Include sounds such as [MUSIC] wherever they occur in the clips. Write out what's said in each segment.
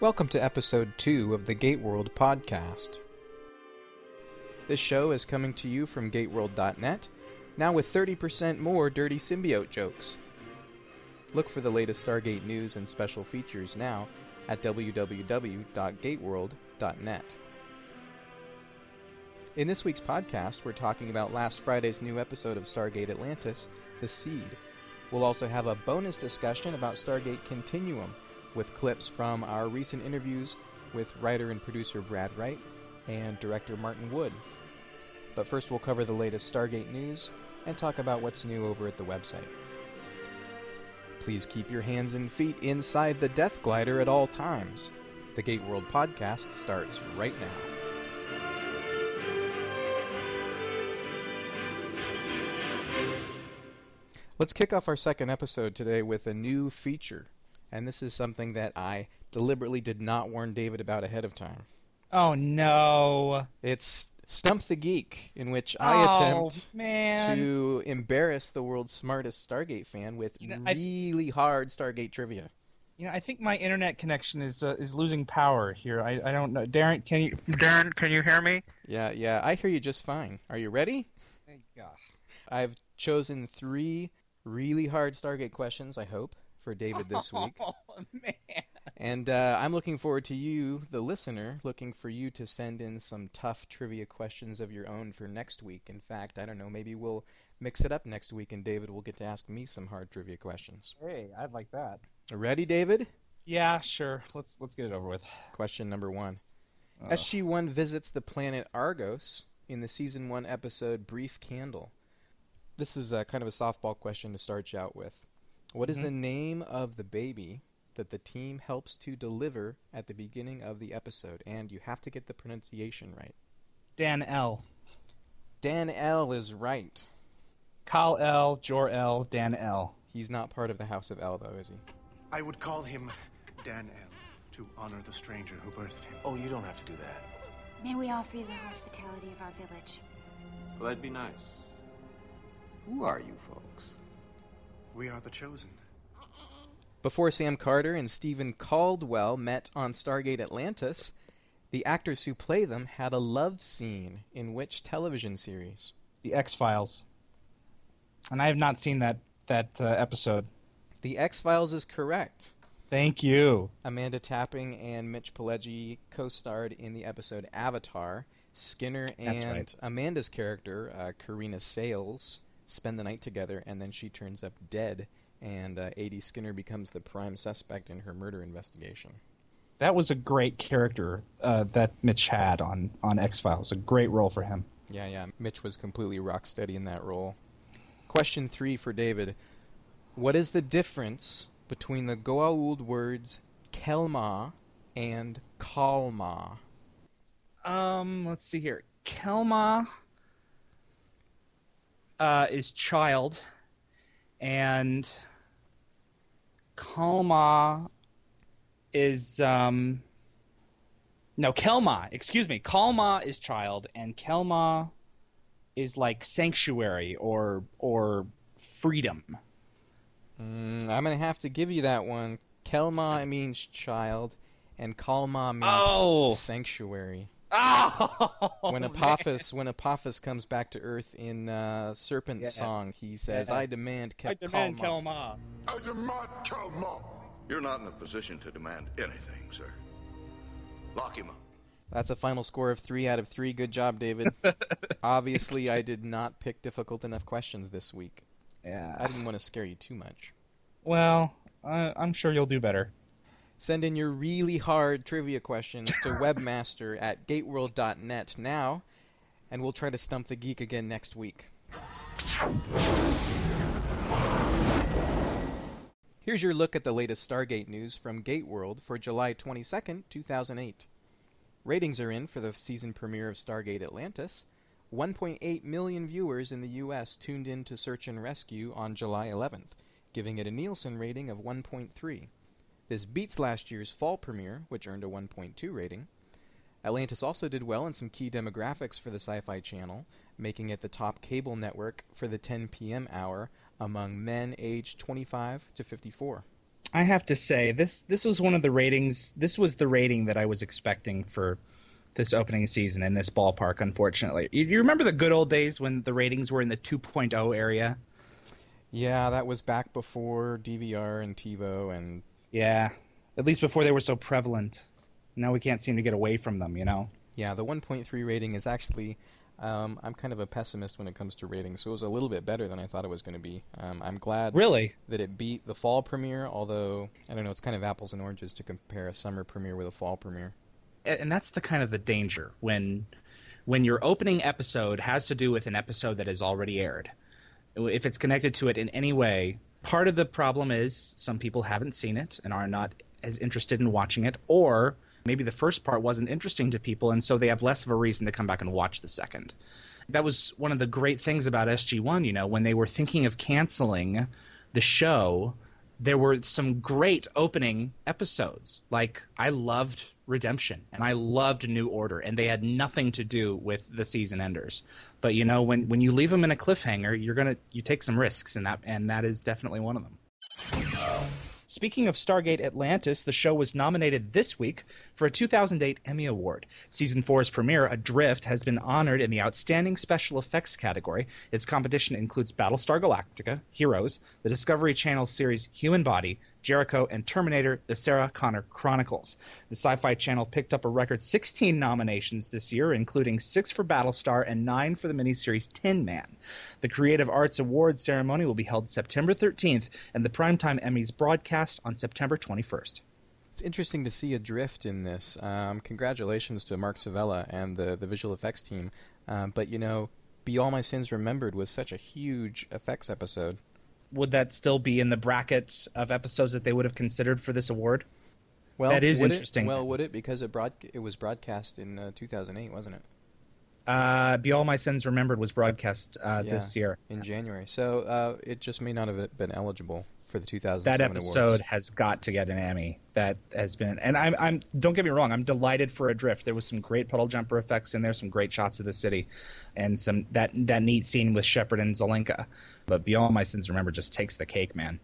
Welcome to episode 2 of the Gateworld podcast. This show is coming to you from gateworld.net, now with 30% more dirty symbiote jokes. Look for the latest Stargate news and special features now at www.gateworld.net. In this week's podcast, we're talking about last Friday's new episode of Stargate Atlantis, The Seed. We'll also have a bonus discussion about Stargate Continuum with clips from our recent interviews with writer and producer Brad Wright and director Martin Wood. But first, we'll cover the latest Stargate news and talk about what's new over at the website. Please keep your hands and feet inside the Death Glider at all times. The Gate World podcast starts right now. Let's kick off our second episode today with a new feature. And this is something that I deliberately did not warn David about ahead of time. Oh no! It's Stump the Geek, in which I oh, attempt man. to embarrass the world's smartest Stargate fan with You know, I- really hard Stargate trivia. You know, I think my internet connection is uh, is losing power here. I, I don't know. Darren, can you? Darren, can you hear me? Yeah, yeah, I hear you just fine. Are you ready? Thank God. I've chosen three really hard Stargate questions, I hope, for David this [LAUGHS] week. Oh man. And uh, I'm looking forward to you, the listener, looking for you to send in some tough trivia questions of your own for next week. In fact, I don't know, maybe we'll mix it up next week and David will get to ask me some hard trivia questions. Hey, I'd like that. Ready, David? Yeah, sure. Let's let's get it over with. Question number one. Uh, SG-1 visits the planet Argos in the season one episode Brief Candle. This is a kind of a softball question to start you out with. What is Mhm. the name of the baby that the team helps to deliver at the beginning of the episode? And you have to get the pronunciation right. Dan L. Dan L is right. Kal L. Jor L. Dan L. He's not part of the House of L, though, is he? I would call him Dan L. to honor the stranger who birthed him. Oh, you don't have to do that. May we offer you the hospitality of our village? Well, that'd be nice. Who are you folks? We are the chosen. Before Sam Carter and Stephen Caldwell met on Stargate Atlantis, the actors who play them had a love scene in which television series? The X Files. And I have not seen that that uh, episode. The X Files is correct. Thank you. Amanda Tapping and Mitch Pileggi co-starred in the episode Avatar. Skinner and right. Amanda's character, uh, Carina Sayles, spend the night together, and then she turns up dead, and uh, A.D. Skinner becomes the prime suspect in her murder investigation. That was a great character uh, that Mitch had on on X Files. A great role for him. Yeah, yeah. Mitch was completely rock steady in that role. Question three for David. What is the difference between the Goa'uld words Kelma and Kalma? Um, let's see here. Kelma uh, is child, and Kalma is um. No, Kelma. Excuse me. Kalma is child, and Kelma is like sanctuary or or freedom. Mm, I'm gonna have to give you that one. Kelma means child, and Kalma means Oh. sanctuary. Oh, When [LAUGHS] man. Apophis, when Apophis comes back to Earth in uh, Serpent Yes. Song, he says, "I demand Ke- I demand Kalma." Kelma. I demand Kelma. You're not in a position to demand anything, sir. Lock him up. That's a final score of three out of three. Good job, David. [LAUGHS] Obviously, I did not pick difficult enough questions this week. Yeah, I didn't want to scare you too much. Well, uh, I'm sure you'll do better. Send in your really hard trivia questions to [LAUGHS] webmaster at gateworld.net now, and we'll try to stump the geek again next week. Here's your look at the latest Stargate news from Gateworld for July 22nd, 2008. Ratings are in for the season premiere of Stargate Atlantis. 1.8 million viewers in the US tuned in to Search and Rescue on July 11th, giving it a Nielsen rating of 1.3. This beats last year's fall premiere, which earned a 1.2 rating. Atlantis also did well in some key demographics for the Sci Fi Channel, making it the top cable network for the 10 p.m. hour among men aged 25 to 54. I have to say this this was one of the ratings. This was the rating that I was expecting for this opening season in this ballpark. Unfortunately, you, you remember the good old days when the ratings were in the 2.0 area? Yeah, that was back before DVR and TiVo and Yeah, at least before they were so prevalent. Now we can't seem to get away from them. You know. yeah, the 1.3 rating is actually. Um, I'm kind of a pessimist when it comes to ratings, so it was a little bit better than I thought it was going to be. Um, I'm glad Really? that it beat the fall premiere, although I don't know, it's kind of apples and oranges to compare a summer premiere with a fall premiere. And that's the kind of the danger when when your opening episode has to do with an episode that has already aired if it's connected to it in any way part of the problem is some people haven't seen it and are not as interested in watching it or maybe the first part wasn't interesting to people and so they have less of a reason to come back and watch the second that was one of the great things about SG1 you know when they were thinking of canceling the show there were some great opening episodes. Like I loved Redemption and I loved New Order, and they had nothing to do with the season enders. But you know, when when you leave them in a cliffhanger, you're gonna you take some risks, and that and that is definitely one of them. Speaking of Stargate Atlantis, the show was nominated this week for a 2008 Emmy Award. Season 4's premiere, Adrift, has been honored in the Outstanding Special Effects category. Its competition includes Battlestar Galactica, Heroes, the Discovery Channel series Human Body, Jericho, and Terminator The Sarah Connor Chronicles. The Sci Fi Channel picked up a record 16 nominations this year, including six for Battlestar and nine for the miniseries Tin Man. The Creative Arts Awards ceremony will be held September 13th, and the Primetime Emmys broadcast on September 21st. It's interesting to see Adrift in this. Um, congratulations to Mark Savela and the the visual effects team. Um, but you know, Be All My Sins Remembered was such a huge effects episode. Would that still be in the bracket of episodes that they would have considered for this award? Well, That is would it? interesting. Well, would it? Because it broad it was broadcast in uh, 2008, wasn't it? Uh, Be All My Sins Remembered was broadcast uh, Yeah. this year. In January, so uh, it just may not have been eligible for the 2007 That episode awards. has got to get an Emmy. That has been, and I'm, I'm. Don't get me wrong. I'm delighted for Adrift. There was some great puddle jumper effects in there, some great shots of the city, and some that that neat scene with Shepard and Zelenka. But Beyond My Sins remember, just takes the cake, man.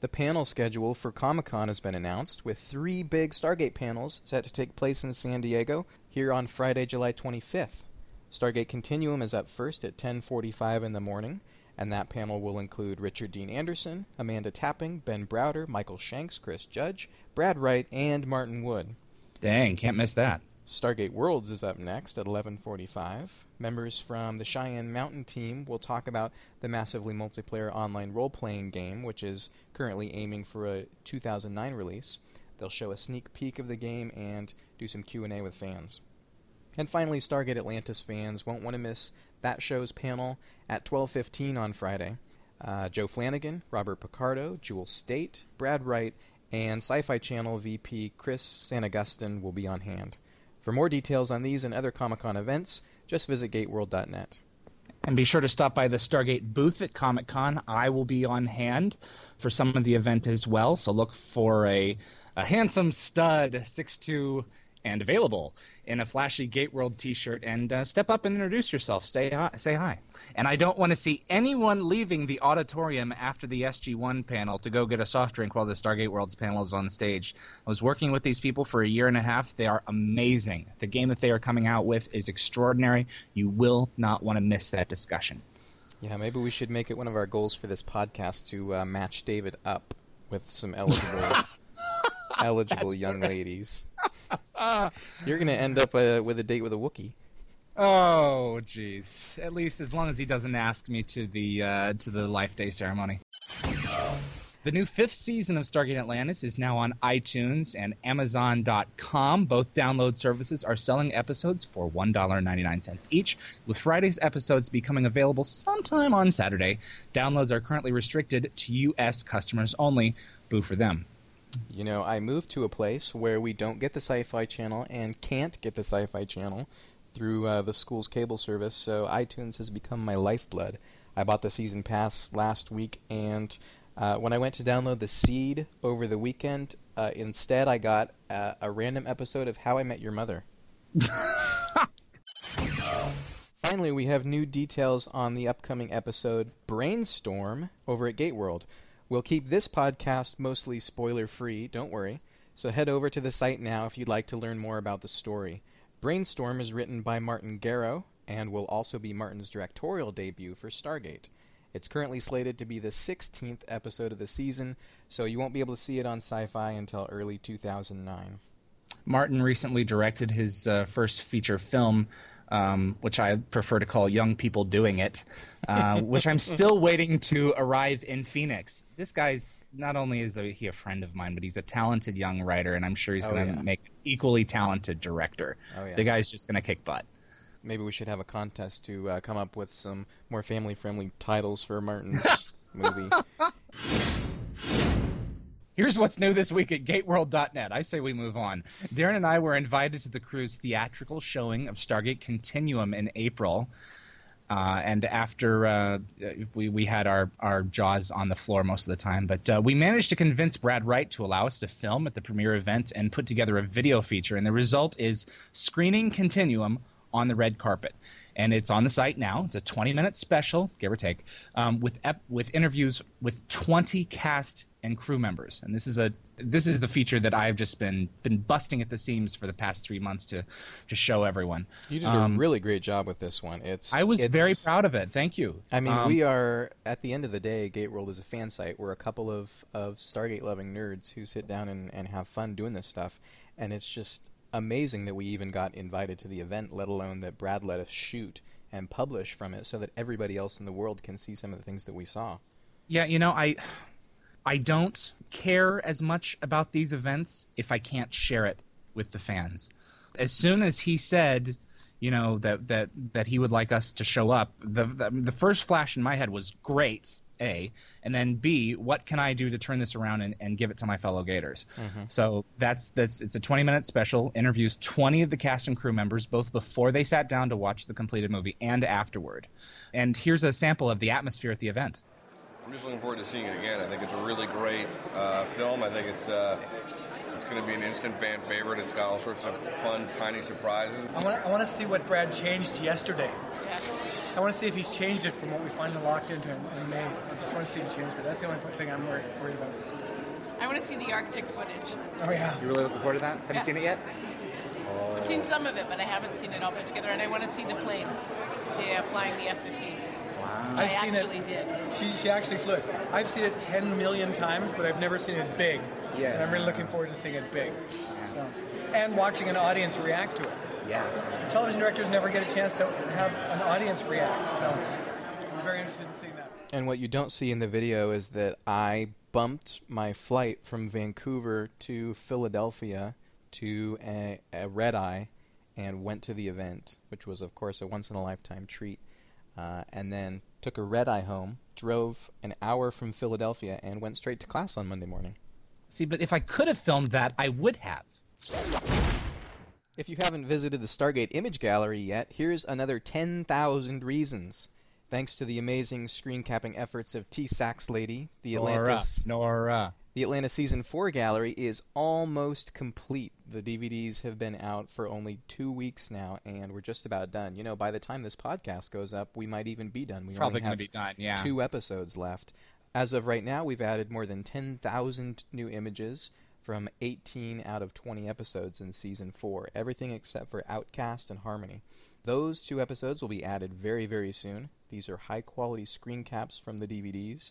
The panel schedule for Comic Con has been announced, with three big Stargate panels set to take place in San Diego here on Friday, July 25th. Stargate Continuum is up first at 10:45 in the morning, and that panel will include Richard Dean Anderson, Amanda Tapping, Ben Browder, Michael Shanks, Chris Judge, Brad Wright, and Martin Wood. Dang, can't miss that. Stargate Worlds is up next at 11:45. Members from the Cheyenne Mountain team will talk about the massively multiplayer online role-playing game, which is currently aiming for a 2009 release. They'll show a sneak peek of the game and do some Q&A with fans. And finally, Stargate Atlantis fans won't want to miss that show's panel at 12:15 on Friday. Uh, Joe Flanigan, Robert Picardo, Jewel Staite, Brad Wright, and Sci-Fi Channel VP Chris San Sanagustin will be on hand. For more details on these and other Comic-Con events, just visit gateworld.net. And be sure to stop by the Stargate booth at Comic Con. I will be on hand for some of the event as well. So look for a, a handsome stud 6'2 and available in a flashy Gate World t shirt. And uh, step up and introduce yourself. Stay hi, say hi. And I don't want to see anyone leaving the auditorium after the SG1 panel to go get a soft drink while the Stargate Worlds panel is on stage. I was working with these people for a year and a half. They are amazing. The game that they are coming out with is extraordinary. You will not want to miss that discussion. Yeah, maybe we should make it one of our goals for this podcast to uh, match David up with some eligible [LAUGHS] [LAUGHS] eligible That's young ladies. [LAUGHS] You're going to end up uh, with a date with a Wookiee. Oh, jeez. At least as long as he doesn't ask me to the uh, to the Life Day ceremony. The new fifth season of Stargate Atlantis is now on iTunes and Amazon.com. Both download services are selling episodes for $1.99 each, with Friday's episodes becoming available sometime on Saturday. Downloads are currently restricted to U.S. customers only. Boo for them. You know, I moved to a place where we don't get the Sci-Fi Channel and can't get the Sci-Fi Channel through uh, the school's cable service, so iTunes has become my lifeblood. I bought the season pass last week, and uh, when I went to download The Seed over the weekend, uh, instead I got uh, a random episode of How I Met Your Mother. [LAUGHS] Finally, we have new details on the upcoming episode Brainstorm over at Gateworld. We'll keep this podcast mostly spoiler free, don't worry. So head over to the site now if you'd like to learn more about the story. Brainstorm is written by Martin Gero and will also be Martin's directorial debut for Stargate. It's currently slated to be the 16th episode of the season, so you won't be able to see it on sci fi until early 2009. Martin recently directed his uh, first feature film, um, which I prefer to call Young People Doing It, uh, [LAUGHS] which I'm still waiting to arrive in Phoenix. This guy's not only is a, he a friend of mine, but he's a talented young writer, and I'm sure he's Oh, going to yeah. make an equally talented director. Oh, yeah. The guy's just going to kick butt. Maybe we should have a contest to uh, come up with some more family friendly titles for Martin's [LAUGHS] movie. Here's what's new this week at GateWorld.net. I say we move on. Darren and I were invited to the crew's theatrical showing of Stargate Continuum in April. Uh, and after uh, we, we had our, our jaws on the floor most of the time, but uh, we managed to convince Brad Wright to allow us to film at the premiere event and put together a video feature. And the result is Screening Continuum on the red carpet. And it's on the site now. It's a 20 minute special, give or take, um, with ep- with interviews with 20 cast and crew members. And this is a this is the feature that I've just been been busting at the seams for the past three months to to show everyone. You did Um, a really great job with this one. It's I was it's- very proud of it. Thank you. I mean, Um, we are at the end of the day. Gate World is a fan site. We're a couple of, of Stargate loving nerds who sit down and, and have fun doing this stuff, and it's just amazing that we even got invited to the event. Let alone that Brad let us shoot and publish from it, so that everybody else in the world can see some of the things that we saw. Yeah, you know, I I don't care as much about these events if I can't share it with the fans. As soon as he said, you know, that that that he would like us to show up, the the, the first flash in my head was great. A and then B, what can I do to turn this around and, and give it to my fellow Gators? So that's that's it's a 20 minute special. Interviews 20 of the cast and crew members both before they sat down to watch the completed movie and afterward. And here's a sample of the atmosphere at the event. I'm just looking forward to seeing it again. I think it's a really great uh, film. I think it's uh, it's going to be an instant fan favorite. It's got all sorts of fun, tiny surprises. I want, I want to see what Brad changed yesterday. I want to see if he's changed it from what we finally locked into and, and made. I just want to see if he changed it. That's the only thing I'm worried, worried about. I want to see the Arctic footage. Oh yeah. You really looking forward to that? Have Yeah. you seen it yet? I've seen some of it, but I haven't seen it all put together, and I want to see the plane. The uh, flying the F-15. Wow. I've I seen actually it. did. She, she actually flew it. I've seen it 10 million times, but I've never seen it big. Yeah. And I'm really looking forward to seeing it big. So, and watching an audience react to it. Yeah. Television directors never get a chance to have an audience react, so I'm very interested in seeing that. And what you don't see in the video is that I bumped my flight from Vancouver to Philadelphia to a, a red eye and went to the event, which was, of course, a once in a lifetime treat. Uh, and then took a red eye home, drove an hour from Philadelphia, and went straight to class on Monday morning. See, but if I could have filmed that, I would have. If you haven't visited the Stargate Image Gallery yet, here's another 10,000 reasons. Thanks to the amazing screen capping efforts of T. Sax Lady, the Atlantis. Nora. The Atlanta Season 4 gallery is almost complete. The DVDs have been out for only two weeks now, and we're just about done. You know, by the time this podcast goes up, we might even be done. We Probably only have be done, yeah. two episodes left. As of right now, we've added more than 10,000 new images from 18 out of 20 episodes in Season 4. Everything except for Outcast and Harmony. Those two episodes will be added very, very soon. These are high quality screen caps from the DVDs.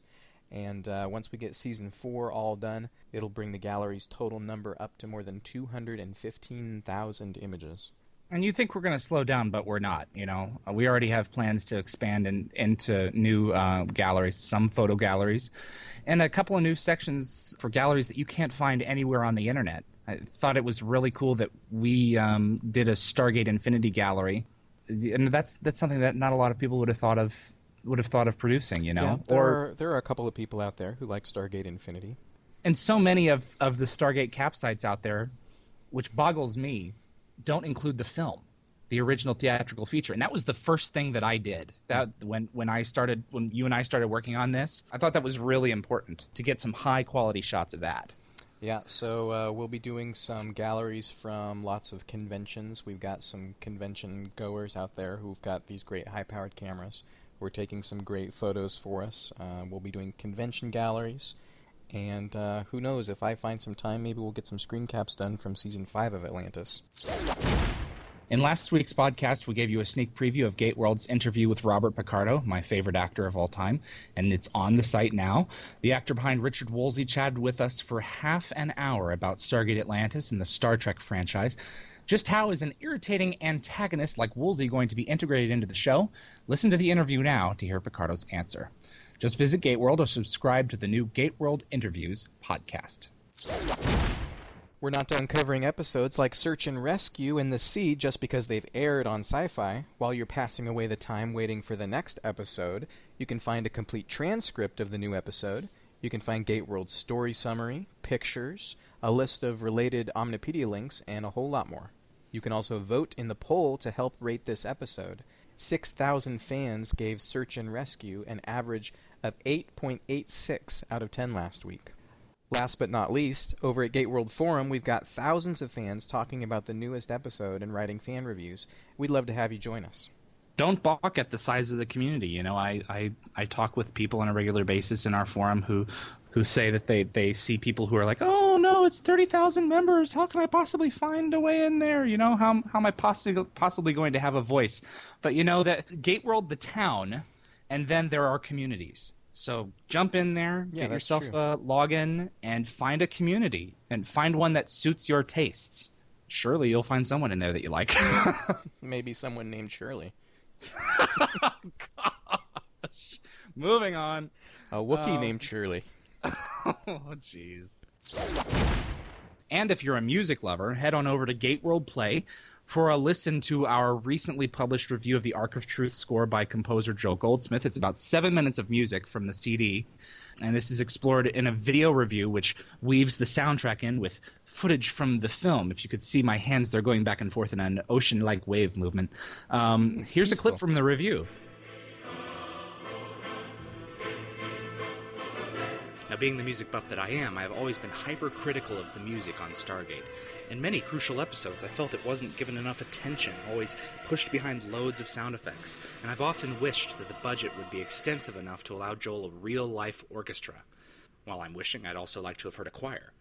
And uh, once we get season four all done, it'll bring the gallery's total number up to more than 215,000 images. And you think we're going to slow down, but we're not. You know, Uh, we already have plans to expand in, into new uh, galleries, some photo galleries, and a couple of new sections for galleries that you can't find anywhere on the internet. I thought it was really cool that we um, did a Stargate Infinity gallery, and that's that's something that not a lot of people would have thought of would have thought of producing. You know, Yeah, there, or are, there are a couple of people out there who like Stargate Infinity. and so many of, of the Stargate cap sites out there, which boggles me, don't include the film, the original theatrical feature. And that was the first thing that I did. That when when I started when you and I started working on this, I thought that was really important to get some high quality shots of that. Yeah, so uh, we'll be doing some galleries from lots of conventions. We've got some convention goers out there who've got these great high powered cameras. We're taking some great photos for us. Uh, we'll be doing convention galleries. And uh, who knows, if I find some time, maybe we'll get some screen caps done from season 5 of Atlantis. In last week's podcast, we gave you a sneak preview of Gate World's interview with Robert Picardo, my favorite actor of all time, and it's on the site now. The actor behind Richard Woolsey chatted with us for half an hour about Stargate Atlantis and the Star Trek franchise. Just how is an irritating antagonist like Woolsey going to be integrated into the show? Listen to the interview now to hear Picardo's answer. Just visit Gateworld or subscribe to the new Gateworld Interviews podcast. We're not done covering episodes like Search and Rescue and The Seed just because they've aired on sci fi. While you're passing away the time waiting for the next episode, you can find a complete transcript of the new episode. You can find Gateworld's story summary, pictures, a list of related Omnipedia links, and a whole lot more. You can also vote in the poll to help rate this episode. 6,000 fans gave Search and Rescue an average of 8.86 out of 10 last week. Last but not least, over at Gateworld Forum, we've got thousands of fans talking about the newest episode and writing fan reviews. We'd love to have you join us don't balk at the size of the community. You know, I, I, I talk with people on a regular basis in our forum who who say that they, they see people who are like, oh no, it's thirty thousand members. How can I possibly find a way in there? You know, how how am I possibly possibly going to have a voice? But you know that Gate World, the town, and then there are communities. So jump in there, yeah, get yourself true. a login, and find a community and find one that suits your tastes. Surely you'll find someone in there that you like. [LAUGHS] Maybe someone named Shirley. Oh, [LAUGHS] gosh. Moving on. A Wookiee um, named Shirley. [LAUGHS] oh, jeez. And if you're a music lover, head on over to Gateworld Play for a listen to our recently published review of the Ark of Truth score by composer Joel Goldsmith. It's about seven minutes of music from the CD. And this is explored in a video review, which weaves the soundtrack in with footage from the film. If you could see my hands, they're going back and forth in an ocean like wave movement. Um, here's a clip from the review. Now, being the music buff that I am, I have always been hypercritical of the music on Stargate. In many crucial episodes, I felt it wasn't given enough attention, always pushed behind loads of sound effects, and I've often wished that the budget would be extensive enough to allow Joel a real life orchestra. While I'm wishing I'd also like to have heard a choir.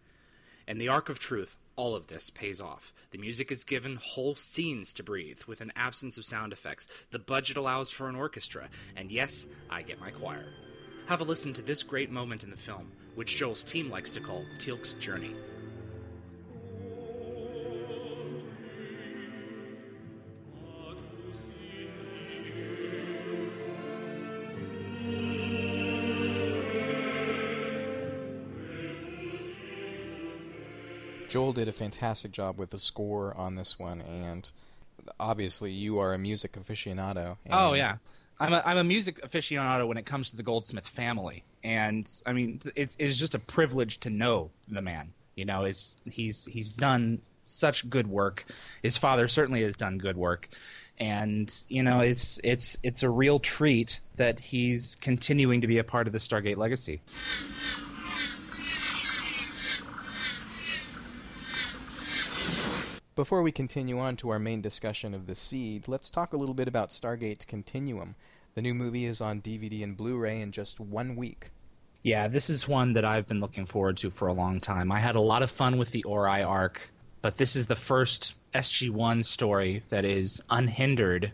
In The Ark of Truth, all of this pays off. The music is given whole scenes to breathe, with an absence of sound effects. The budget allows for an orchestra, and yes, I get my choir. Have a listen to this great moment in the film, which Joel's team likes to call Teal'c's Journey. Joel did a fantastic job with the score on this one, and obviously you are a music aficionado. oh yeah, I'm a I'm a music aficionado when it comes to the Goldsmith family, and I mean it's it's just a privilege to know the man. You know, it's he's he's done such good work. His father certainly has done good work, and you know it's it's it's a real treat that he's continuing to be a part of the Stargate legacy. Before we continue on to our main discussion of The Seed, let's talk a little bit about Stargate Continuum. The new movie is on DVD and Blu ray in just one week. Yeah, this is one that I've been looking forward to for a long time. I had a lot of fun with the Ori arc, but this is the first SG1 story that is unhindered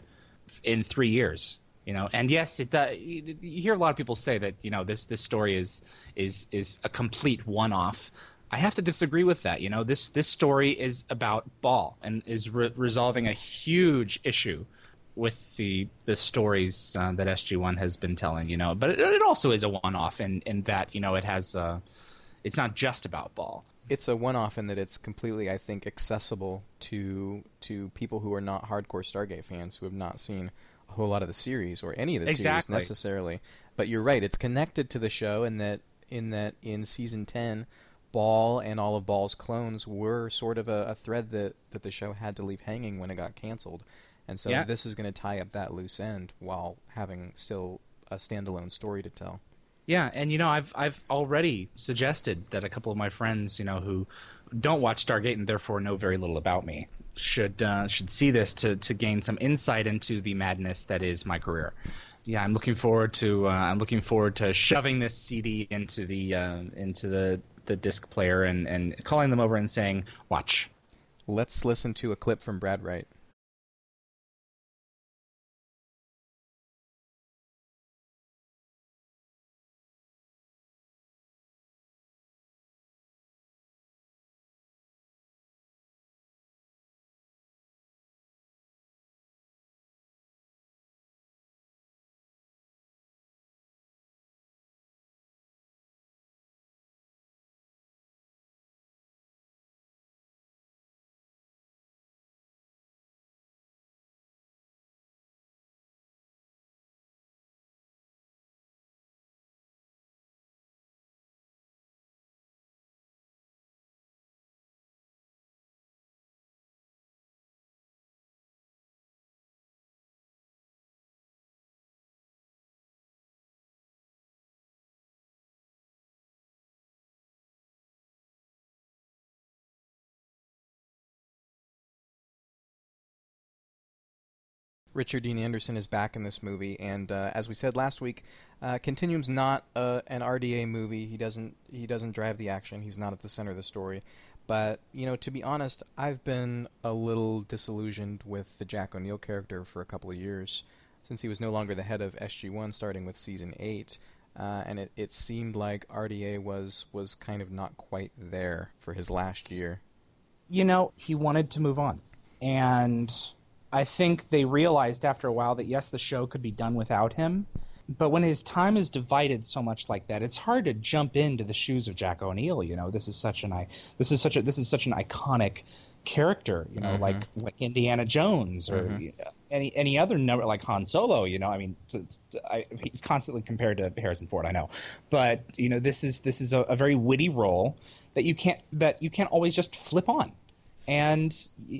in three years. You know, and yes, it uh, you hear a lot of people say that you know this this story is is is a complete one off. I have to disagree with that. You know, this this story is about Baal and is re- resolving a huge issue with the the stories uh, that SG One has been telling. You know, but it, it also is a one off in in that you know it has uh, it's not just about Baal. It's a one off in that it's completely, I think, accessible to to people who are not hardcore Stargate fans who have not seen a whole lot of the series or any of the exactly. series necessarily. But you're right; it's connected to the show in that in that in season ten Baal and all of Baal's clones were sort of a, a, thread that, that the show had to leave hanging when it got canceled. And so yeah. this is going to tie up that loose end while having still a standalone story to tell. Yeah, and you know, I've I've already suggested that a couple of my friends, you know, who don't watch Stargate and therefore know very little about me, should uh, should see this to to gain some insight into the madness that is my career yeah, I'm looking forward to uh, I'm looking forward to shoving this CD into the uh, into the the disc player and and calling them over and saying, "Watch." Let's listen to a clip from Brad Wright. Richard Dean Anderson is back in this movie, and uh, as we said last week, uh, Continuum's not uh, an RDA movie. He doesn't he doesn't drive the action. He's not at the center of the story. But you know, to be honest, I've been a little disillusioned with the Jack O'Neill character for a couple of years, since he was no longer the head of SG-1, starting with season eight. Uh, and it, it seemed like RDA was was kind of not quite there for his last year. You know, he wanted to move on, and I think they realized after a while that yes, the show could be done without him. But when his time is divided so much like that, it's hard to jump into the shoes of Jack O'Neill. You know, this is such an this is such a this is such an iconic character. You know, mm-hmm. like like Indiana Jones or mm-hmm. any any other number like Han Solo. You know, I mean, to, to, I, he's constantly compared to Harrison Ford. I know, but you know, this is this is a, a very witty role that you can't that you can't always just flip on and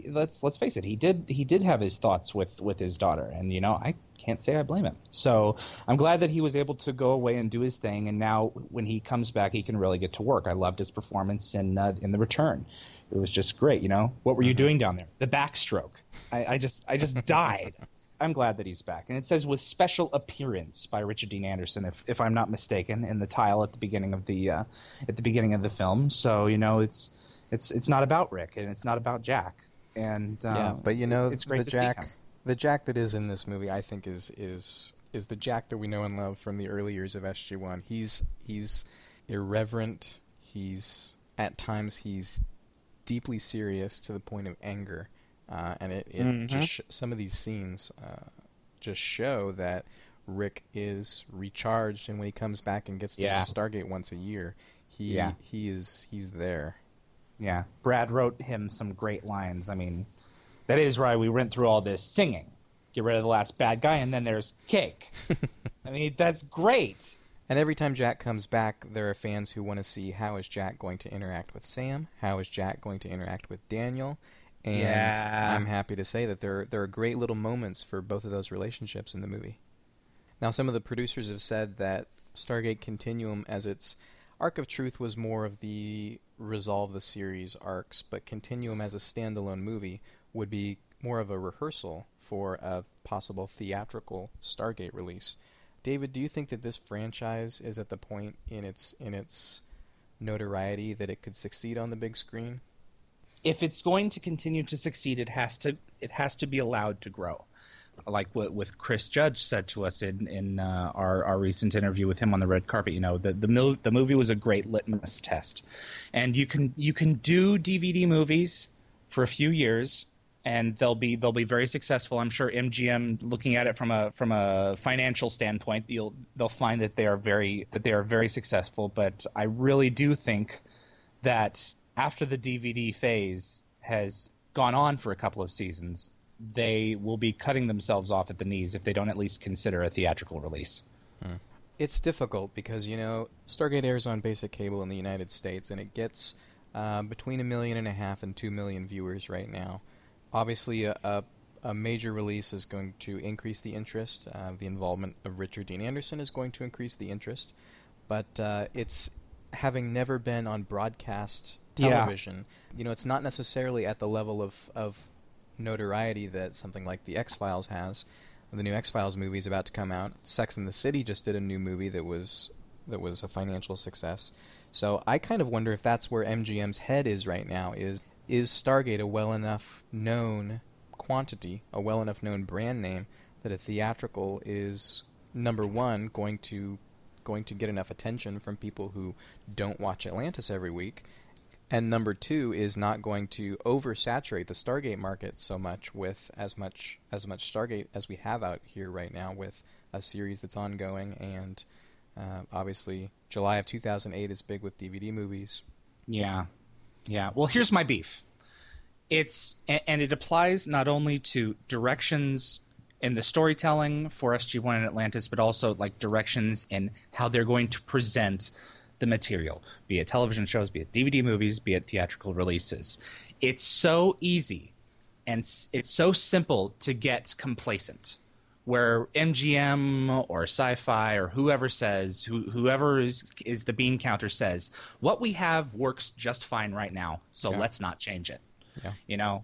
let's let's face it, he did he did have his thoughts with with his daughter, and you know I can't say I blame him. So I'm glad that he was able to go away and do his thing, and now when he comes back, he can really get to work. I loved his performance in uh, in the return. It was just great. You know what were you mm-hmm. doing down there? The backstroke. I, I just I just died. [LAUGHS] I'm glad that he's back. And it says with special appearance by Richard Dean Anderson, if if I'm not mistaken, in the tile at the beginning of the uh, at the beginning of the film. So you know it's it's it's not about Rick and it's not about Jack. And um, yeah, but you know, it's, it's great the Jack, the Jack that is in this movie, I think is is is the Jack that we know and love from the early years of SG One. He's he's irreverent. He's at times he's deeply serious to the point of anger, uh, and it, it mm-hmm. just sh- some of these scenes uh, just show that Rick is recharged, and when he comes back and gets to yeah. Stargate once a year, he yeah. he is he's there. Yeah, Brad wrote him some great lines. I mean, that is why we went through all this singing. Get rid of the last bad guy, and then there's cake. [LAUGHS] I mean, that's great. And every time Jack comes back, there are fans who want to see how is Jack going to interact with Sam, how is Jack going to interact with Daniel, and yeah. I'm happy to say that there there are great little moments for both of those relationships in the movie. Now, some of the producers have said that Stargate Continuum, as its Ark of Truth, was more of the resolve the series arcs, but Continuum as a standalone movie would be more of a rehearsal for a possible theatrical Stargate release. David, do you think that this franchise is at the point in its in its notoriety that it could succeed on the big screen? If it's going to continue to succeed, it has to it has to be allowed to grow like what with Chris Judge said to us in in uh, our our recent interview with him on the red carpet. You know, the the, mil- the movie was a great litmus test, and you can you can do DVD movies for a few years. And they'll be they'll be very successful. I'm sure MGM, looking at it from a from a financial standpoint, you'll they'll find that they are very that they are very successful. But I really do think that after the DVD phase has gone on for a couple of seasons, they will be cutting themselves off at the knees if they don't at least consider a theatrical release. Hmm. It's difficult because you know Stargate airs on basic cable in the United States, and it gets uh, between a million and a half and two million viewers right now. Obviously, a, a, a major release is going to increase the interest. Uh, the involvement of Richard Dean Anderson is going to increase the interest, but uh, it's having never been on broadcast television. Yeah. You know, it's not necessarily at the level of, of notoriety that something like the X Files has, The new X Files movie is about to come out. Sex and the City just did a new movie that was that was a financial success. So I kind of wonder if that's where MGM's head is right now. Is is Stargate a well enough known quantity, a well enough known brand name that a theatrical is number one going to going to get enough attention from people who don't watch Atlantis every week, and number two is not going to oversaturate the Stargate market so much with as much as much Stargate as we have out here right now with a series that's ongoing and uh, obviously July of 2008 is big with DVD movies. Yeah, yeah. Well, here's my beef. It's and it applies not only to directions in the storytelling for SG1 and Atlantis, but also like directions in how they're going to present the material, be it television shows, be it DVD movies, be it theatrical releases. It's so easy and it's so simple to get complacent. Where MGM or Sci-Fi or whoever says, who, whoever is, is the bean counter says, what we have works just fine right now, so Yeah. let's not change it. Yeah. You know,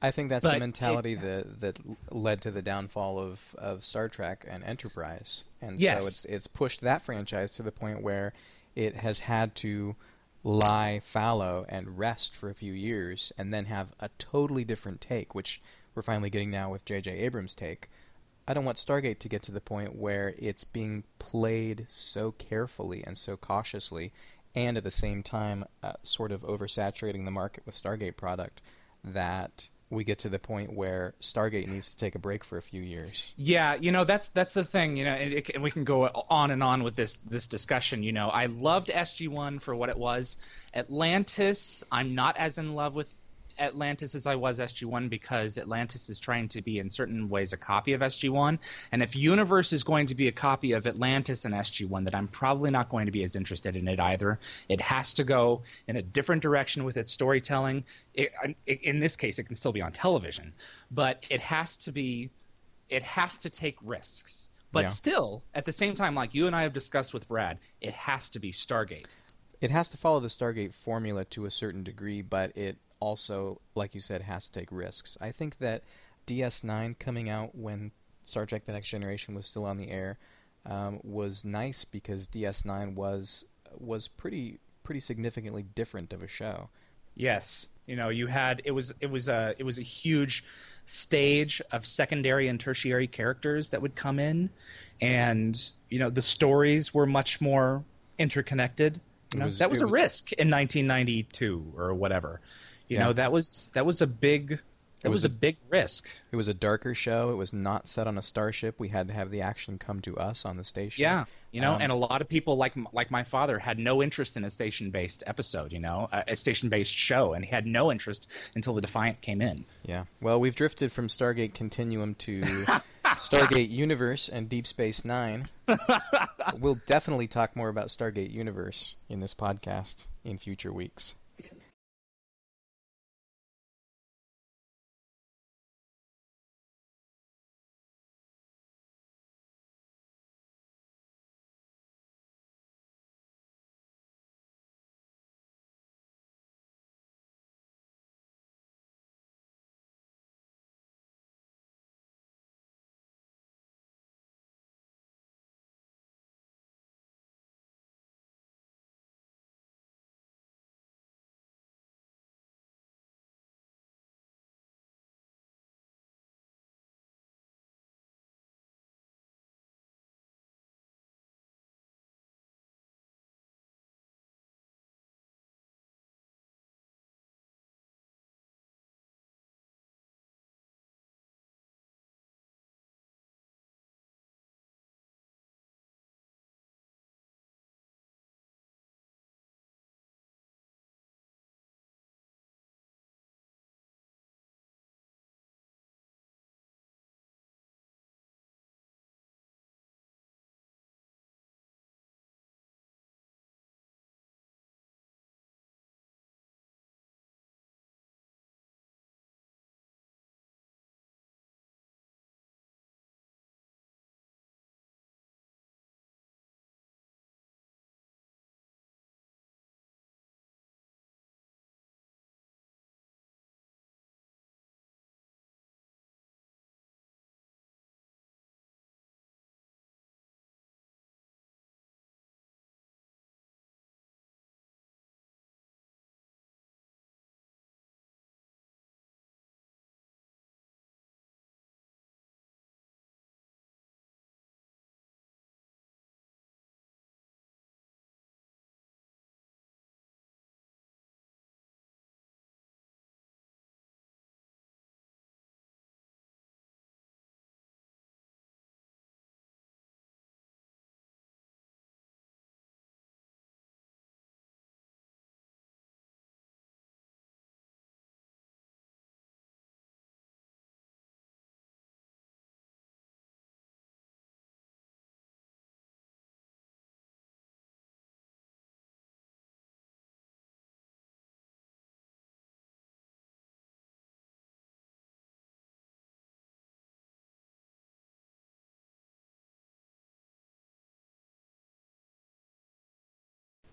I think that's But the it- mentality that that led to the downfall of, of Star Trek and Enterprise, and Yes. so it's it's pushed that franchise to the point where it has had to lie fallow and rest for a few years, and then have a totally different take, which we're finally getting now with J.J. Abrams' take. I don't want Stargate to get to the point where it's being played so carefully and so cautiously, and at the same time, uh, sort of oversaturating the market with Stargate product, that we get to the point where Stargate needs to take a break for a few years. Yeah, you know that's that's the thing, you know, and, it, and we can go on and on with this this discussion. You know, I loved SG One for what it was. Atlantis, I'm not as in love with Atlantis as I was SG One because Atlantis is trying to be in certain ways a copy of SG One, and if Universe is going to be a copy of Atlantis and SG One, then I'm probably not going to be as interested in it either. It has to go in a different direction with its storytelling. It, uh, it, in this case, it can still be on television, but it has to be it has to take risks. But Yeah. still, at the same time, like you and I have discussed with Brad, it has to be Stargate. It has to follow the Stargate formula to a certain degree, but it also, like you said, has to take risks. I think that DS9 coming out when Star Trek: The Next Generation was still on the air um, was nice because DS9 was was pretty pretty significantly different of a show. Yes, you know, you had it was it was a it was a huge stage of secondary and tertiary characters that would come in, and you know the stories were much more interconnected. You know, was- that was it a was- risk in 1992 or whatever. You Yeah. know, that was that was a big that was was, a, a- big risk. It was a darker show. It was not set on a starship. We had to have the action come to us on the station. Yeah, you know, Um, and a lot of people like like my father had no interest in a station based episode. You know, a, a station based show, and he had no interest until the Defiant came in. Yeah. Well, we've drifted from Stargate Continuum to [LAUGHS] Stargate Universe and Deep Space Nine. we'll definitely talk more about Stargate Universe in this podcast in future weeks.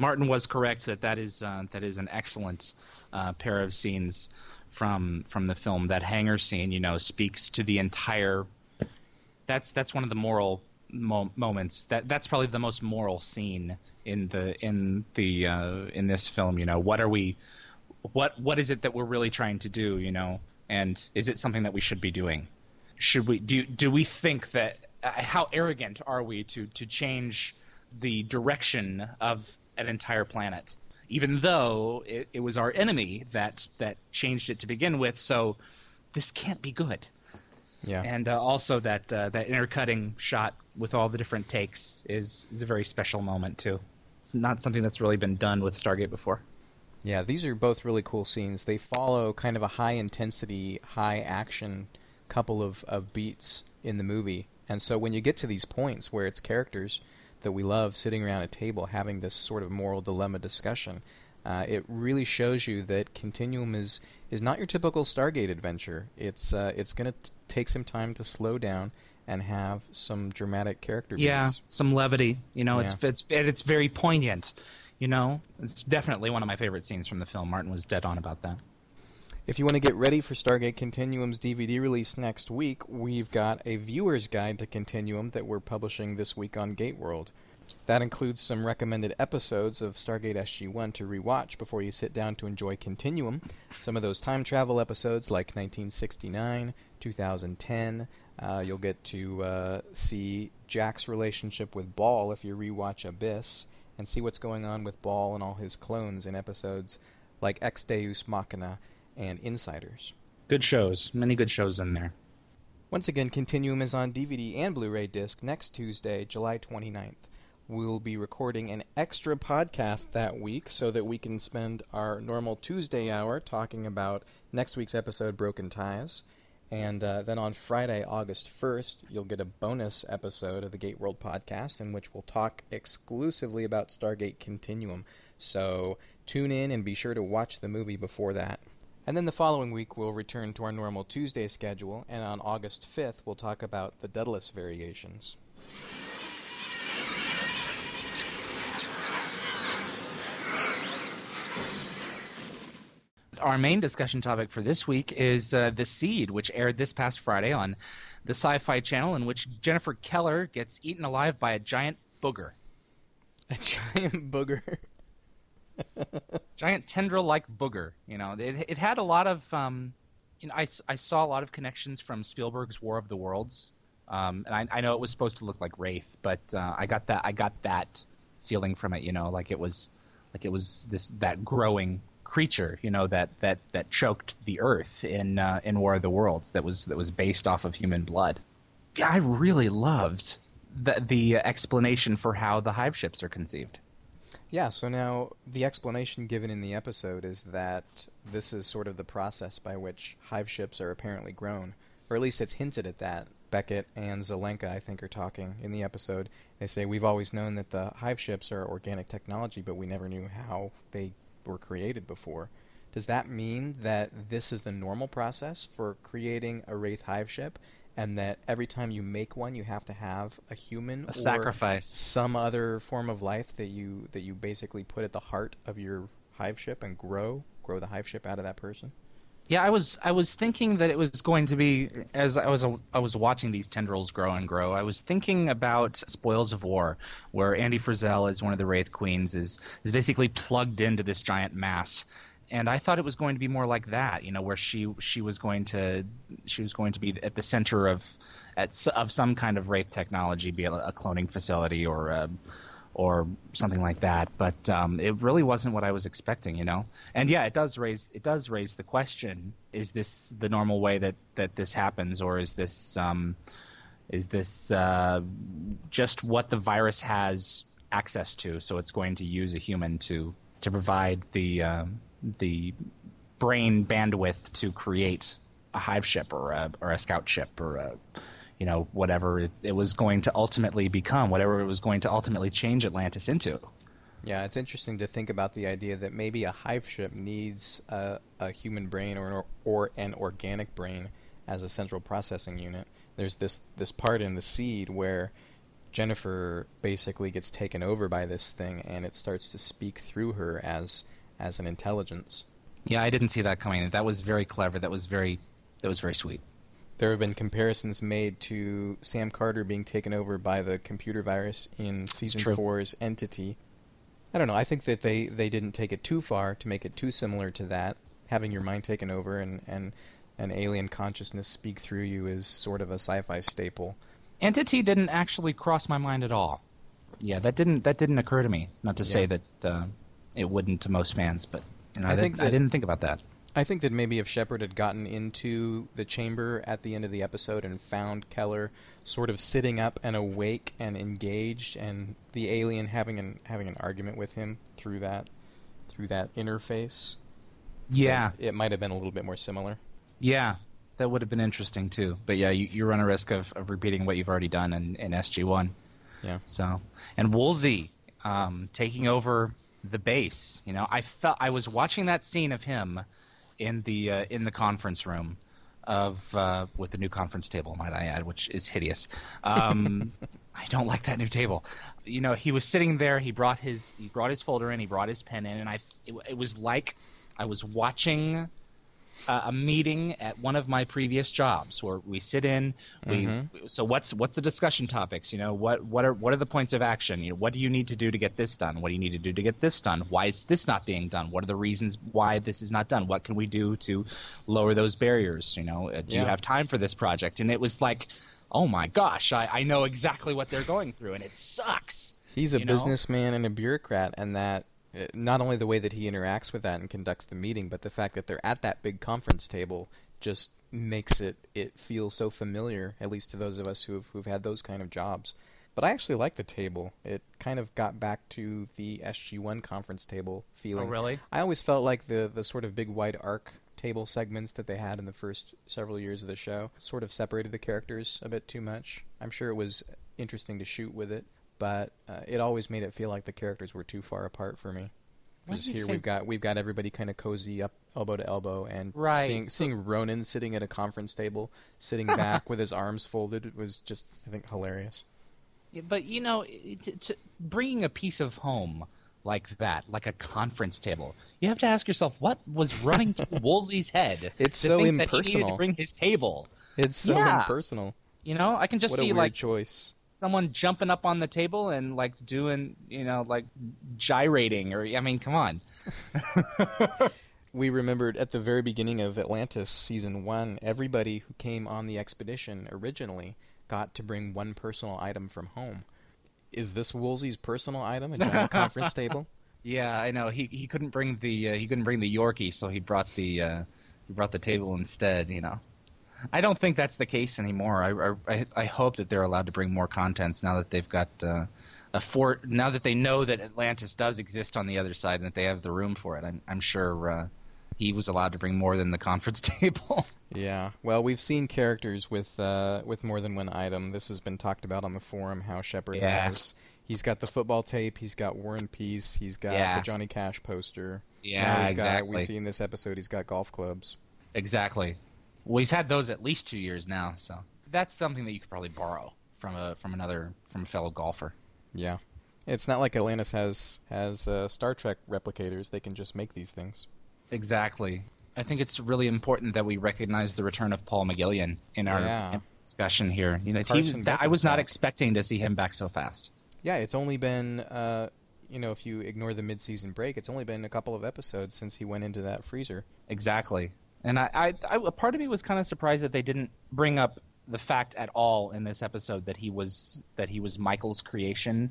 Martin was correct that that is uh, that is an excellent uh, pair of scenes from from the film. That hangar scene, you know, speaks to the entire. That's that's one of the moral mo- moments. That that's probably the most moral scene in the in the uh, in this film. You know, what are we? What what is it that we're really trying to do? You know, and is it something that we should be doing? Should we do do we think that? Uh, how arrogant are we to to change the direction of an entire planet? even though it, it, was our enemy that that changed it to begin with. So this can't be good. Yeah. And uh, also that uh, that intercutting shot with all the different takes is is a very special moment too. It's not something that's really been done with Stargate before. Yeah, these are both really cool scenes. They follow kind of a high intensity, high action couple of, of beats in the movie. And so when you get to these points where it's characters that we love sitting around a table having this sort of moral dilemma discussion. Uh, it really shows you that Continuum is is not your typical Stargate adventure. It's uh, it's going to take some time to slow down and have some dramatic character. Yeah, beats. some levity. You know, yeah. it's it's it's very poignant. You know, it's definitely one of my favorite scenes from the film. Martin was dead on about that. If you want to get ready for Stargate Continuum's DVD release next week, we've got a viewer's guide to Continuum that we're publishing this week on Gateworld. That includes some recommended episodes of Stargate SG-1 to rewatch before you sit down to enjoy Continuum. Some of those time travel episodes, like 1969, 2010. Uh, you'll get to uh, see Jack's relationship with Baal if you rewatch Abyss, and see what's going on with Baal and all his clones in episodes like Ex Deus Machina and Insiders. Good shows. Many good shows in there. Once again, Continuum is on DVD and Blu ray disc next Tuesday, July 29th. We'll be recording an extra podcast that week so that we can spend our normal Tuesday hour talking about next week's episode, Broken Ties. And uh, then on Friday, August 1st, you'll get a bonus episode of the Gate World podcast in which we'll talk exclusively about Stargate Continuum. So tune in and be sure to watch the movie before that. And then the following week, we'll return to our normal Tuesday schedule, and on August 5th, we'll talk about the Daedalus variations. Our main discussion topic for this week is uh, The Seed, which aired this past Friday on the Sci Fi Channel, in which Jennifer Keller gets eaten alive by a giant booger. A [LAUGHS] giant booger? Giant tendril like booger. You know, it, it had a lot of. Um, you know, I, I saw a lot of connections from Spielberg's War of the Worlds, um, and I, I know it was supposed to look like Wraith, but uh, I got that I got that feeling from it. You know, like it was like it was this that growing creature. You know, that that that choked the Earth in uh, in War of the Worlds. That was that was based off of human blood. Yeah, I really loved the the explanation for how the hive ships are conceived. Yeah, so now the explanation given in the episode is that this is sort of the process by which hive ships are apparently grown, or at least it's hinted at that. Beckett and Zelenka, I think, are talking in the episode. They say, We've always known that the hive ships are organic technology, but we never knew how they were created before. Does that mean that this is the normal process for creating a Wraith hive ship? And that every time you make one, you have to have a human, a sacrifice, some other form of life that you that you basically put at the heart of your hive ship and grow grow the hive ship out of that person. Yeah, I was I was thinking that it was going to be as I was I was watching these tendrils grow and grow. I was thinking about Spoils of War, where Andee Frizzell as one of the Wraith Queens is is basically plugged into this giant mass and I thought it was going to be more like that, you know, where she she was going to she was going to be at the center of at of some kind of wraith technology, be it a cloning facility or a, um, or something like that. But um, it really wasn't what I was expecting, you know. And yeah, it does raise it does raise the question: Is this the normal way that that this happens, or is this um, is this uh, just what the virus has access to? So it's going to use a human to to provide the um, the brain bandwidth to create a hive ship or a, or a scout ship or a, you know whatever it, it, was going to ultimately become, whatever it was going to ultimately change Atlantis into. Yeah, it's interesting to think about the idea that maybe a hive ship needs a, a human brain or or an organic brain as a central processing unit. There's this this part in the seed where Jennifer basically gets taken over by this thing, and it starts to speak through her as as an intelligence. Yeah, I didn't see that coming. That was very clever. That was very that was very sweet. There have been comparisons made to Sam Carter being taken over by the computer virus in season true. four's Entity. I don't know. I think that they, they didn't take it too far to make it too similar to that. Having your mind taken over and, and an alien consciousness speak through you is sort of a sci-fi staple. Entity didn't actually cross my mind at all. Yeah, that didn't that didn't occur to me. Not to say that uh, it wouldn't to most fans, but you know, I I, think think I that- didn't think about that. I think that maybe if Shepard had gotten into the chamber at the end of the episode and found Keller sort of sitting up and awake and engaged, and the alien having an having an argument with him through that through that interface, Yeah, it, it might have been a little bit more similar. yeah, that would have been interesting too. But yeah, you, you run a risk of, of repeating what you've already done in, in SG One. Yeah. So, and Woolsey um, taking over the base. You know, I felt I was watching that scene of him in the uh, in the conference room of uh, with the new conference table, might I add, which is hideous. Um, [LAUGHS] I don't like that new table. You know, he was sitting there. He brought his he brought his folder in. He brought his pen in, and I it, it was like I was watching a, a meeting at one of my previous jobs where we sit in. We so what's what's the discussion topics? You know, what what are what are the points of action? You know, what do you need to do to get this done? What do you need to do to get this done? Why is this not being done? What are the reasons why this is not done? What can we do to lower those barriers? You know, uh, do you have time for this project? And it was like, oh my gosh, I, I know exactly what they're going through, and it sucks. He's a You know? businessman and a bureaucrat, and that not only the way that he interacts with that and conducts the meeting, but the fact that they're at that big conference table just makes it it feel so familiar, at least to those of us who've who've had those kind of jobs. But I actually like the table. It kind of got back to the SG1 conference table feeling. Oh, really? I always felt like the the sort of big wide arc table segments that they had in the first several years of the show sort of separated the characters a bit too much. I'm sure it was interesting to shoot with it, but uh, it always made it feel like the characters were too far apart for me. Because here we've got we've got everybody kind of cozy up elbow to elbow, and Right. seeing seeing Ronan sitting at a conference table, sitting [LAUGHS] back with his arms folded, it was just I think hilarious. Yeah, But you know, it, it, bringing a piece of home like that, like a conference table, you have to ask yourself what was running through [LAUGHS] Woolsey's head. It's to so think that he needed to bring his table. It's so Yeah. impersonal. You know, I can just what see like choice. Someone jumping up on the table and like doing, you know, like gyrating, or I mean, come on. [LAUGHS] we remembered at the very beginning of Atlantis season one, everybody who came on the expedition originally got to bring one personal item from home. Is this Woolsey's personal item, a giant [LAUGHS] conference table? Yeah, I know. He he couldn't bring the uh, he couldn't bring the Yorkie, so he brought the uh, he brought the table instead. You know, I don't think that's the case anymore. I I, I hope that they're allowed to bring more contents now that they've got uh, a fort. Now that they know that Atlantis does exist on the other side and that they have the room for it, I'm I'm sure uh, he was allowed to bring more than the conference [LAUGHS] table. Yeah. Well, we've seen characters with uh, with more than one item. This has been talked about on the forum. How Shepard Yeah. has. He's got the football tape. He's got War and Peace. He's got Yeah. the Johnny Cash poster. Yeah, exactly. Got, we see in this episode he's got golf clubs. exactly. Well, he's had those at least two years now, so that's something that you could probably borrow from a from another from a fellow golfer. Yeah. It's not like Atlantis has has uh, Star Trek replicators. They can just make these things. Exactly. I think it's really important that we recognize the return of Paul McGillion in our Yeah. discussion here. You know, he was, that, I was not back. expecting to see him back so fast. Yeah, it's only been, uh, you know, if you ignore the mid-season break, it's only been a couple of episodes since he went into that freezer. Exactly. And I, I, I a part of me was kind of surprised that they didn't bring up the fact at all in this episode that he was that he was Michael's creation,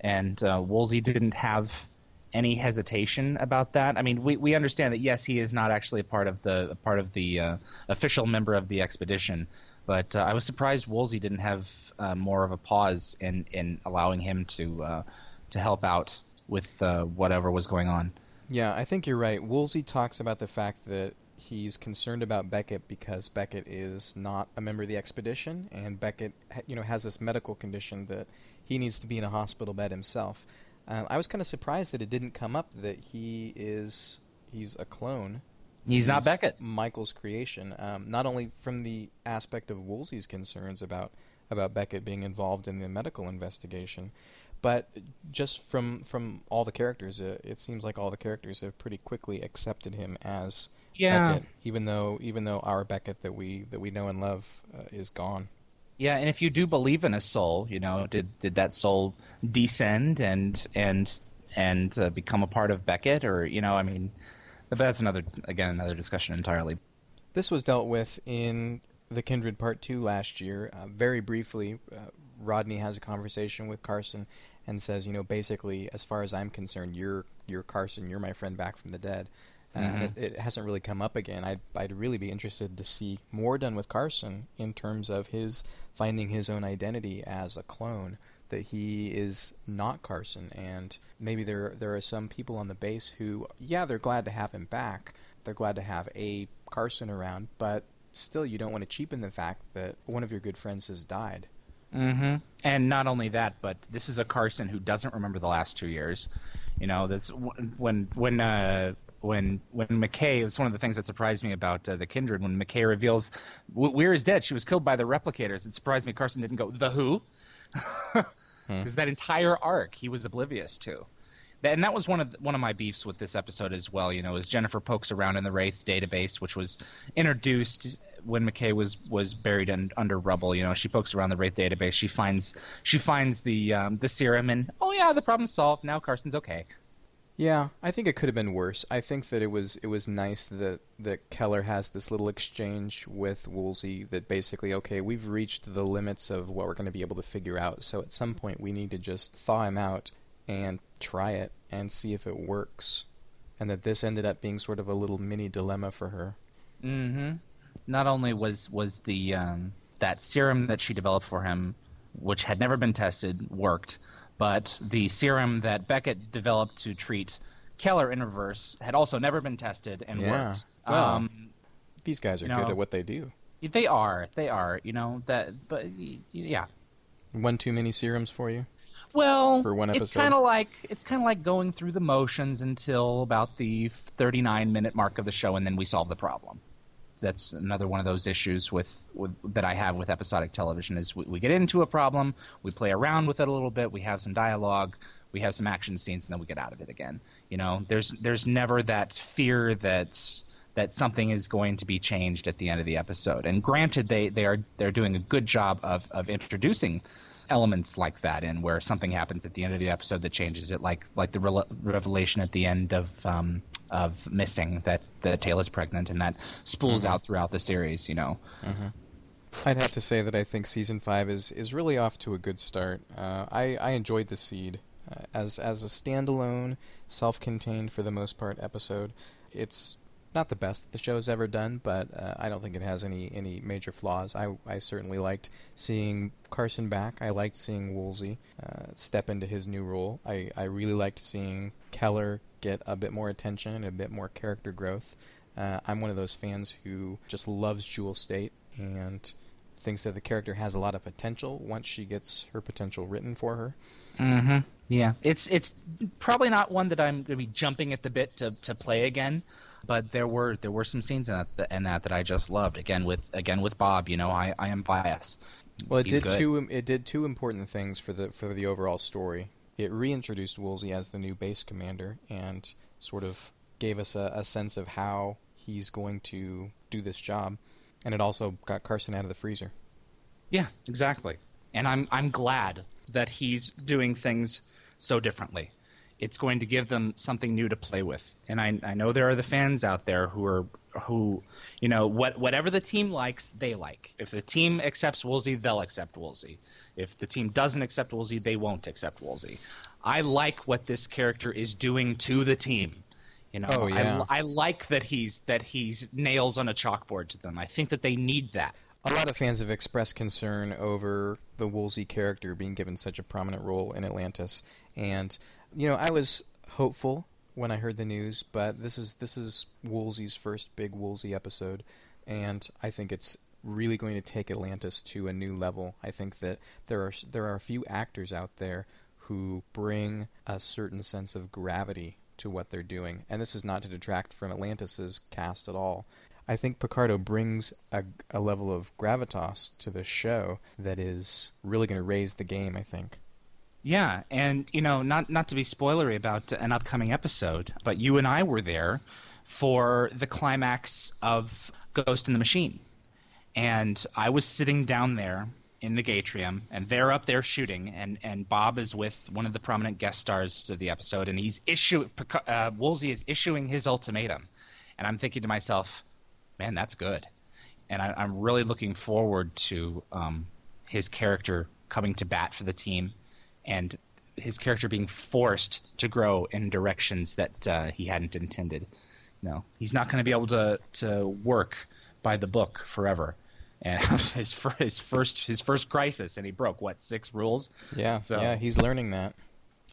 and uh, Woolsey didn't have any hesitation about that. I mean, we, we understand that yes, he is not actually a part of the part of the uh, official member of the expedition, but uh, I was surprised Woolsey didn't have uh, more of a pause in in allowing him to uh, to help out with uh, whatever was going on. Yeah, I think you're right. Woolsey talks about the fact that he's concerned about Beckett because Beckett is not a member of the expedition, and Beckett, you know, has this medical condition that he needs to be in a hospital bed himself. Um, I was kind of surprised that it didn't come up that he is he's a clone. He's not Beckett. Michael's creation. Um, not only from the aspect of Woolsey's concerns about about Beckett being involved in the medical investigation. But just from from all the characters, it, it seems like all the characters have pretty quickly accepted him as Yeah. Beckett, even though even though our Beckett that we that we know and love uh, is gone. Yeah, and if you do believe in a soul, you know, did did that soul descend and and and uh, become a part of Beckett, or you know, I mean, but that's another again another discussion entirely. This was dealt with in The Kindred Part 2 last year. Uh, very briefly, uh, Rodney has a conversation with Carson and says, you know, basically, as far as I'm concerned, you're you're Carson, you're my friend back from the dead. Uh, Mhm. it, it hasn't really come up again. I'd, I'd really be interested to see more done with Carson in terms of his finding his own identity as a clone. That he is not Carson, and maybe there there are some people on the base who, yeah, they're glad to have him back. They're glad to have a Carson around, but still, you don't want to cheapen the fact that one of your good friends has died. Mm-hmm. And not only that, but this is a Carson who doesn't remember the last two years. You know, that's when when uh, when when McKay. it was one of the things that surprised me about uh, the Kindred when McKay reveals Weir is dead. She was killed by the replicators. It surprised me. Carson didn't go the Who, [LAUGHS] because that entire arc he was oblivious to. And that was one of the, one of my beefs with this episode as well. You know, as Jennifer pokes around in the Wraith database, which was introduced when McKay was was buried in, under rubble. You know, she pokes around the Wraith database. She finds she finds the um, the serum, and oh yeah, the problem's solved. Now Carson's okay. Yeah, I think it could have been worse. I think that it was it was nice that that Keller has this little exchange with Woolsey that basically, okay, we've reached the limits of what we're going to be able to figure out. So at some point, we need to just thaw him out and try it and see if it works. And that this ended up being sort of a little mini dilemma for her. Mm-hmm. Not only was was the um, that serum that she developed for him, which had never been tested, worked, but the serum that Beckett developed to treat Keller in reverse had also never been tested and Yeah. worked. Well, um, These guys are you good at what they do. They are. They are. You know that. But yeah. One too many serums for you. Well, For one it's episode? kind of like it's kind of like going through the motions until about the 39 minute mark of the show, and then we solve the problem. That's another one of those issues with, with that I have with episodic television is we, we get into a problem, we play around with it a little bit, we have some dialogue, we have some action scenes, and then we get out of it again. You know, there's there's never that fear that that something is going to be changed at the end of the episode. And granted, they, they are they're doing a good job of, of introducing elements like that in where something happens at the end of the episode that changes it, like like the rela- revelation at the end of um, of missing that Teyla is pregnant, and that spools Mhm. out throughout the series. You know, I'd have to say that I think season five is, is really off to a good start. Uh, I I enjoyed the seed uh, as as a standalone, self-contained for the most part episode. It's not the best that the show's ever done, but uh, I don't think it has any any major flaws. I I certainly liked seeing Carson back. I liked seeing Woolsey uh, step into his new role. I I really liked seeing Keller get a bit more attention and a bit more character growth. Uh, I'm one of those fans who just loves Jewel Staite and thinks that the character has a lot of potential once she gets her potential written for her. Mm-hmm. Yeah, it's it's probably not one that I'm going to be jumping at the bit to, to play again, but there were there were some scenes in that in that that I just loved. Again with again with Bob, you know, I, I am biased. Well, it He's did good. two um, it did two important things for the for the overall story. It reintroduced Woolsey as the new base commander and sort of gave us a, a sense of how he's going to do this job, and it also got Carson out of the freezer. Yeah, exactly. And I'm I'm glad that he's doing things so differently. It's going to give them something new to play with. And I I know there are the fans out there who are who you know what whatever the team likes, they like. If the team accepts Woolsey, they'll accept Woolsey. If the team doesn't accept Woolsey, they won't accept Woolsey. I like what this character is doing to the team. You know, Oh, yeah. I, I like that he's that he's nails on a chalkboard to them. I think that they need that. A lot of fans have expressed concern over the Woolsey character being given such a prominent role in Atlantis, and you know I was hopeful when I heard the news, but this is this is Woolsey's first big Woolsey episode, and I think it's really going to take Atlantis to a new level. I think that there are there are a few actors out there who bring a certain sense of gravity to what they're doing, and this is not to detract from Atlantis's cast at all. I think Picardo brings a, a level of gravitas to the show that is really going to raise the game. I think. Yeah, and you know, not not to be spoilery about an upcoming episode, but you and I were there for the climax of Ghost in the Machine, and I was sitting down there in the Gatrium, and they're up there shooting, and, and Bob is with one of the prominent guest stars of the episode, and he's issue uh, Woolsey is issuing his ultimatum, and I'm thinking to myself, man, that's good, and I, am really looking forward to um, his character coming to bat for the team, and his character being forced to grow in directions that uh, he hadn't intended. No, he's not going to be able to to work by the book forever and [LAUGHS] his his first his first crisis, and he broke what six rules. Yeah, so, yeah, he's learning that.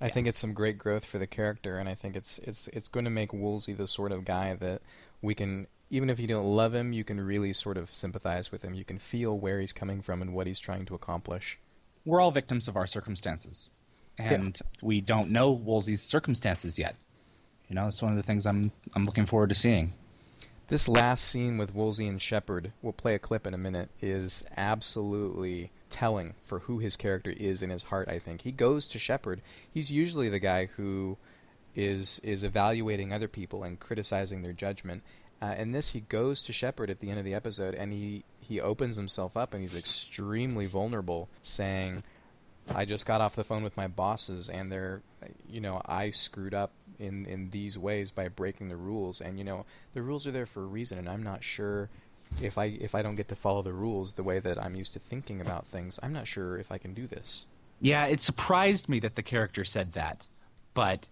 I yeah. think it's some great growth for the character, and I think it's it's it's going to make Woolsey the sort of guy that we can, even if you don't love him, you can really sort of sympathize with him. You can feel where he's coming from and what he's trying to accomplish. We're all victims of our circumstances, and yeah. we don't know Woolsey's circumstances yet. You know, it's one of the things I'm I'm looking forward to seeing. This last scene with Woolsey and Shepard, we'll play a clip in a minute, is absolutely telling for who his character is in his heart, I think. He goes to Shepard. He's usually the guy who is is evaluating other people and criticizing their judgment. Uh, and this, he goes to Shepherd at the end of the episode, and he he opens himself up, and he's extremely vulnerable, saying, "I just got off the phone with my bosses, and they're, you know, I screwed up in in these ways by breaking the rules. And you know, the rules are there for a reason, and I'm not sure if I if I don't get to follow the rules the way that I'm used to thinking about things, I'm not sure if I can do this. Yeah, it surprised me that the character said that, but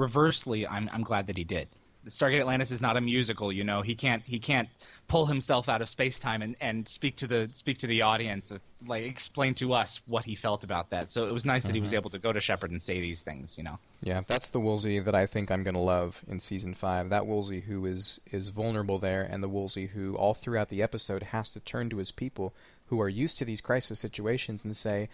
reversely, I'm I'm glad that he did. Stargate Atlantis is not a musical, you know. He can't he can't pull himself out of space time and, and speak to the speak to the audience, like explain to us what he felt about that. So it was nice mm-hmm. that he was mm-hmm. able to go to Shepard and say these things, you know. Yeah, that's the Woolsey that I think I'm going to love in season five. That Woolsey who is is vulnerable there, and the Woolsey who all throughout the episode has to turn to his people who are used to these crisis situations and say,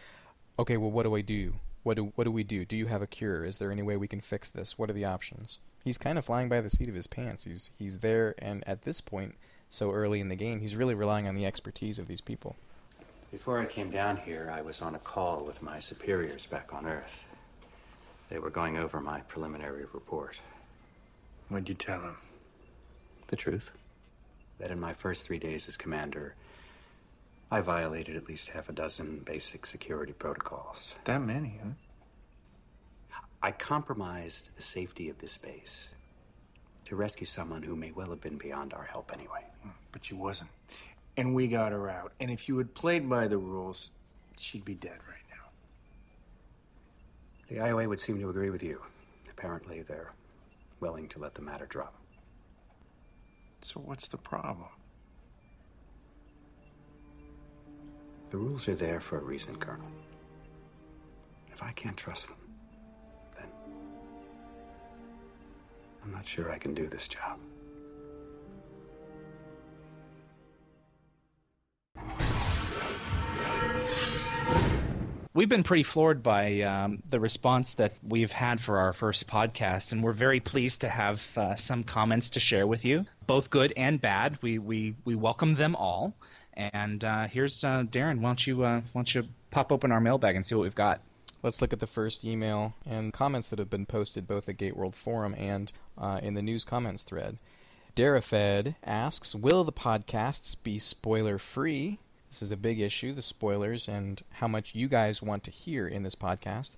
"Okay, well, what do I do? What do what do we do? Do you have a cure? Is there any way we can fix this? What are the options?" he's kind of flying by the seat of his pants. He's he's there, and at this point, so early in the game, he's really relying on the expertise of these people. Before I came down here, I was on a call with my superiors back on Earth. They were going over my preliminary report. What'd you tell them? The truth. That in my first three days as commander, I violated at least half a dozen basic security protocols. That many, huh? I compromised the safety of this base to rescue someone who may well have been beyond our help anyway. Hmm, but she wasn't. And we got her out. And if you had played by the rules, she'd be dead right now. The IOA would seem to agree with you. Apparently, they're willing to let the matter drop. So, what's the problem? The rules are there for a reason, Colonel. If I can't trust them, then I'm not sure I can do this job. We've been pretty floored by um, the response that we've had for our first podcast, and we're very pleased to have uh, some comments to share with you, both good and bad. We we, we welcome them all. And uh, here's uh, Darren. Why don't you uh, why don't you pop open our mailbag and see what we've got? Let's look at the first email and comments that have been posted both at Gateworld Forum and uh, in the news comments thread. Darafed asks, "Will the podcasts be spoiler free?" This is a big issue, the spoilers and how much you guys want to hear in this podcast.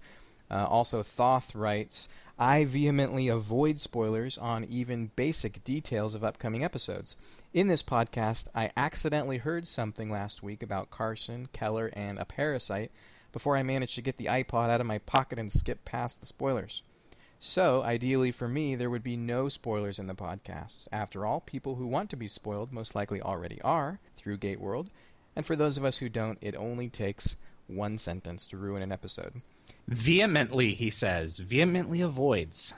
Uh, also, Thoth writes, I vehemently avoid spoilers on even basic details of upcoming episodes. In this podcast, I accidentally heard something last week about Carson, Keller, and a parasite before I managed to get the iPod out of my pocket and skip past the spoilers. So, ideally for me, there would be no spoilers in the podcasts. After all, people who want to be spoiled most likely already are through Gateworld, and for those of us who don't, it only takes one sentence to ruin an episode. Vehemently, he says, vehemently avoids.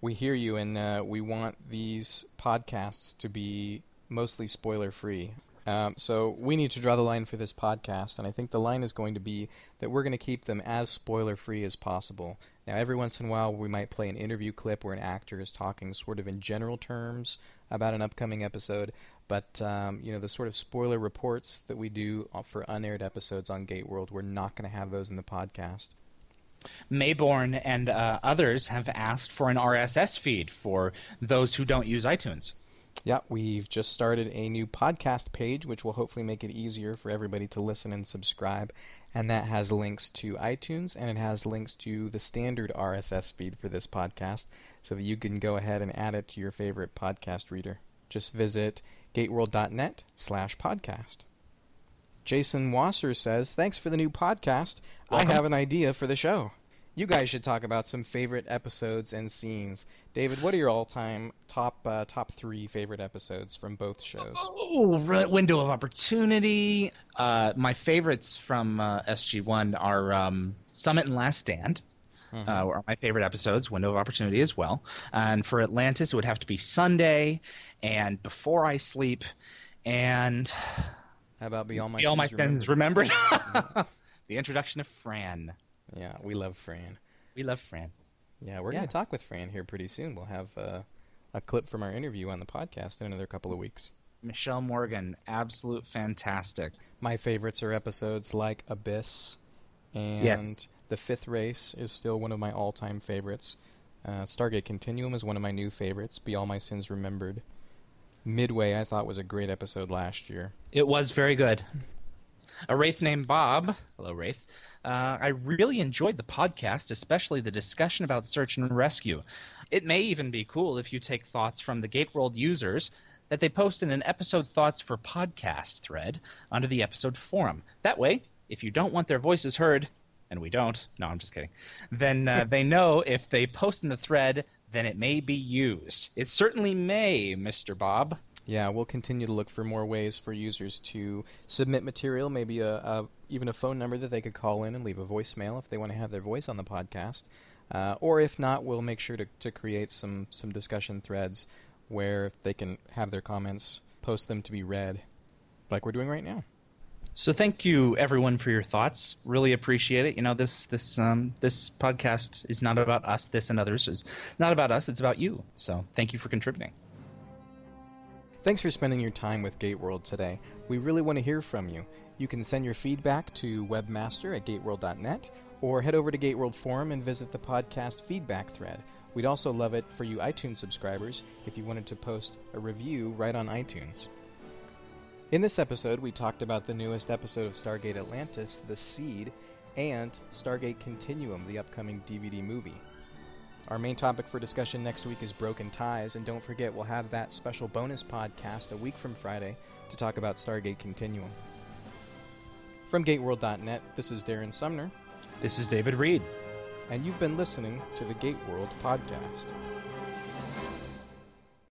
We hear you, and uh, we want these podcasts to be mostly spoiler free. Um, so we need to draw the line for this podcast, and I think the line is going to be that we're going to keep them as spoiler free as possible. Now, every once in a while, we might play an interview clip where an actor is talking sort of in general terms about an upcoming episode, But um, you know the sort of spoiler reports that we do for unaired episodes on Gate World, we're not going to have those in the podcast. Maybourne and uh, others have asked for an RSS feed for those who don't use iTunes. Yeah, we've just started a new podcast page, which will hopefully make it easier for everybody to listen and subscribe. And that has links to iTunes and it has links to the standard RSS feed for this podcast so that you can go ahead and add it to your favorite podcast reader. Just visit gateworld.net slash podcast. Jason Wasser says, Thanks for the new podcast. Welcome. I have an idea for the show. You guys should talk about some favorite episodes and scenes. David, what are your all-time top uh, top three favorite episodes from both shows? Oh, Window of Opportunity. Uh, my favorites from uh, SG One are um, Summit and Last Stand. Mm-hmm. Uh, are my favorite episodes. Window of Opportunity as well. And for Atlantis, it would have to be Sunday and Before I Sleep, and how about Be All My Be All My Sins Remembered? remembered? [LAUGHS] the introduction of Fran. Yeah, we love Fran. We love Fran. Yeah, we're yeah. going to talk with Fran here pretty soon. We'll have uh, a clip from our interview on the podcast in another couple of weeks. Michelle Morgan, absolute fantastic. My favorites are episodes like Abyss, and yes. The Fifth Race is still one of my all-time favorites. Uh, Stargate Continuum is one of my new favorites. Be All My Sins Remembered. Midway, I thought was a great episode last year. It was very good. A Wraith named Bob. Hello, Wraith uh, I really enjoyed the podcast, especially the discussion about search and rescue. It may even be cool if you take thoughts from the Gateworld users that they post in an episode thoughts for podcast thread under the episode forum. That way, if you don't want their voices heard, and we don't, no, I'm just kidding, then uh, [LAUGHS] they know if they post in the thread, then it may be used. It certainly may, Mr. Bob. Yeah, we'll continue to look for more ways for users to submit material, maybe a, a even a phone number that they could call in and leave a voicemail if they want to have their voice on the podcast. Uh, or if not, we'll make sure to, to create some, some discussion threads where they can have their comments, post them to be read, like we're doing right now. So thank you everyone for your thoughts. Really appreciate it. You know this this um, this podcast is not about us, this and others. It's not about us. It's about you. So thank you for contributing. Thanks for spending your time with Gateworld today. We really want to hear from you. You can send your feedback to webmaster at gateworld.net or head over to Gateworld Forum and visit the podcast feedback thread. We'd also love it for you iTunes subscribers if you wanted to post a review right on iTunes. In this episode, we talked about the newest episode of Stargate Atlantis, The Seed, and Stargate Continuum, the upcoming DVD movie. Our main topic for discussion next week is Broken Ties, and don't forget we'll have that special bonus podcast a week from Friday to talk about Stargate Continuum. From GateWorld.net, this is Darren Sumner. This is David Read. And you've been listening to the Gateworld Podcast.